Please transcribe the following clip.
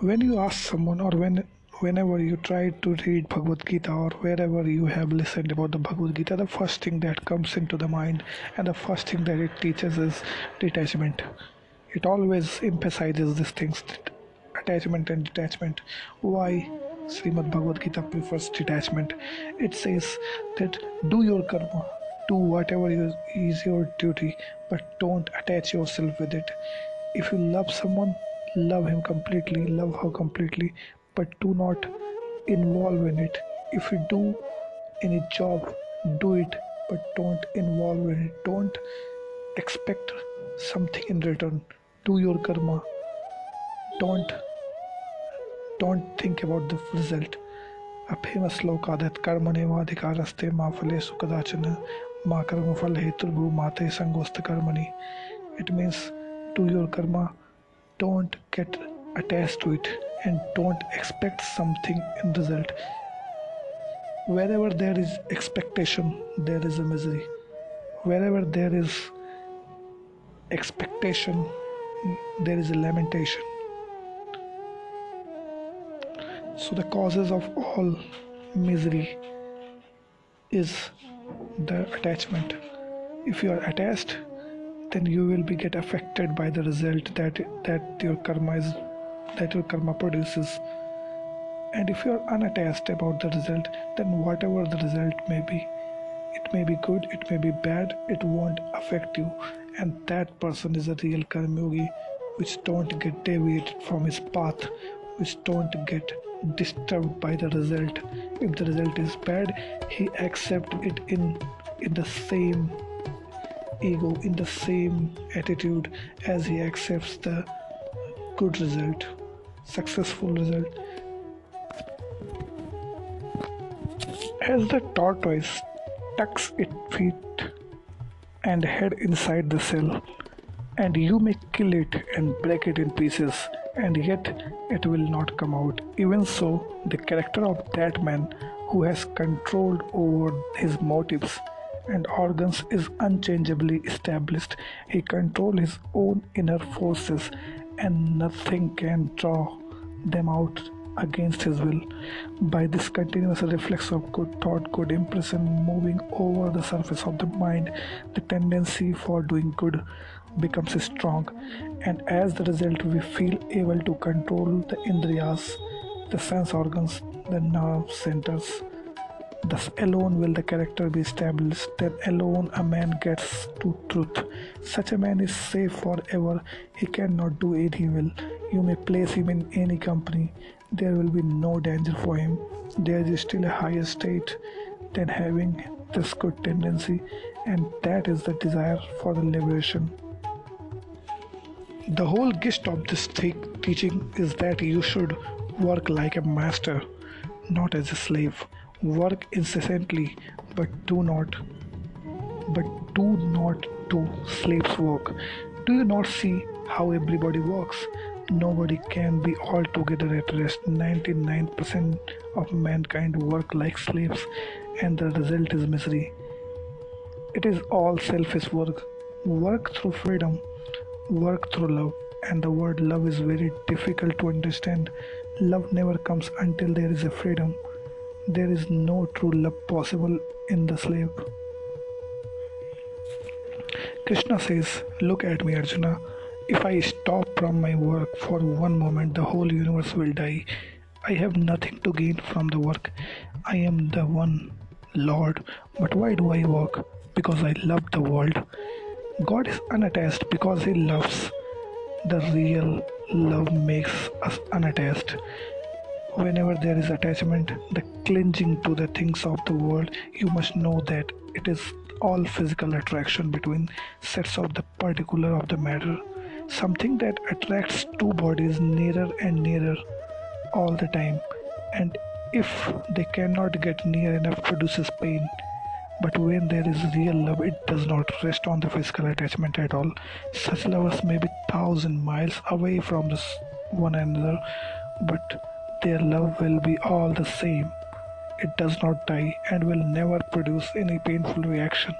when you ask someone or when whenever you try to read bhagavad gita or wherever you have listened about the bhagavad gita the first thing that comes into the mind and the first thing that it teaches is detachment it always emphasizes these things attachment and detachment why Srimad Bhagavad Gita prefers detachment. It says that do your karma, do whatever is your duty, but don't attach yourself with it. If you love someone, love him completely, love her completely, but do not involve in it. If you do any job, do it, but don't involve in it. Don't expect something in return. Do your karma. Don't don't think about the result. A famous sloka that karmanevaधिकारस्ते मा फलेषु कदाचन मा कर्मफल हेतुर्भु माते संगोस्त karmani. It means do your karma, don't get attached to it and don't expect something in result. Wherever there is expectation, there is a misery. Wherever there is expectation, there is a lamentation. So, the causes of all misery is the attachment. If you are attached, then you will be get affected by the result that that your karma is that your karma produces. And if you are unattached about the result then whatever the result may be it may be good it may be bad it won't affect you. And that person is a real karma yogi which don't get deviated from his path which don't get disturbed by the result. If the result is bad he accept it in in the same ego in the same attitude as he accepts the good result successful result. As the tortoise tucks its feet and head inside the cell, and you may kill it and break it in pieces, and yet it will not come out. Even so, the character of that man who has controlled over his motives and organs is unchangeably established. He controls his own inner forces, and nothing can draw them out against his will. By this continuous reflex of good thought, good impression moving over the surface of the mind, the tendency for doing good becomes strong, and as the result, we feel able to control the indriyas, the sense organs, the nerve centers. Thus alone will the character be established, then alone a man gets to truth. Such a man is safe forever, he cannot do any evil. You may place him in any company, there will be no danger for him. There is still a higher state than having this good tendency, and that is the desire for the liberation. The whole gist of this teaching is that you should work like a master, not as a slave. Work incessantly, but do not, but do not do slave's work. Do you not see how everybody works? Nobody can be altogether at rest. 99% of mankind work like slaves, and the result is misery. It is all selfish work. Work through freedom, work through love, and the word love is very difficult to understand. Love never comes until there is a freedom there is no true love possible in the slave. Krishna says, Look at me, Arjuna. If I stop from my work for one moment, the whole universe will die. I have nothing to gain from the work. I am the one Lord. But why do I work? Because I love the world. God is unattached because He loves. The real love makes us unattached whenever there is attachment the clinging to the things of the world you must know that it is all physical attraction between sets of the particular of the matter. Something that attracts two bodies nearer and nearer all the time. And if they cannot get near enough produces pain. But when there is real love it does not rest on the physical attachment at all. Such lovers may be thousand miles away from one another but their love will be all the same. It does not die and will never produce any painful reaction.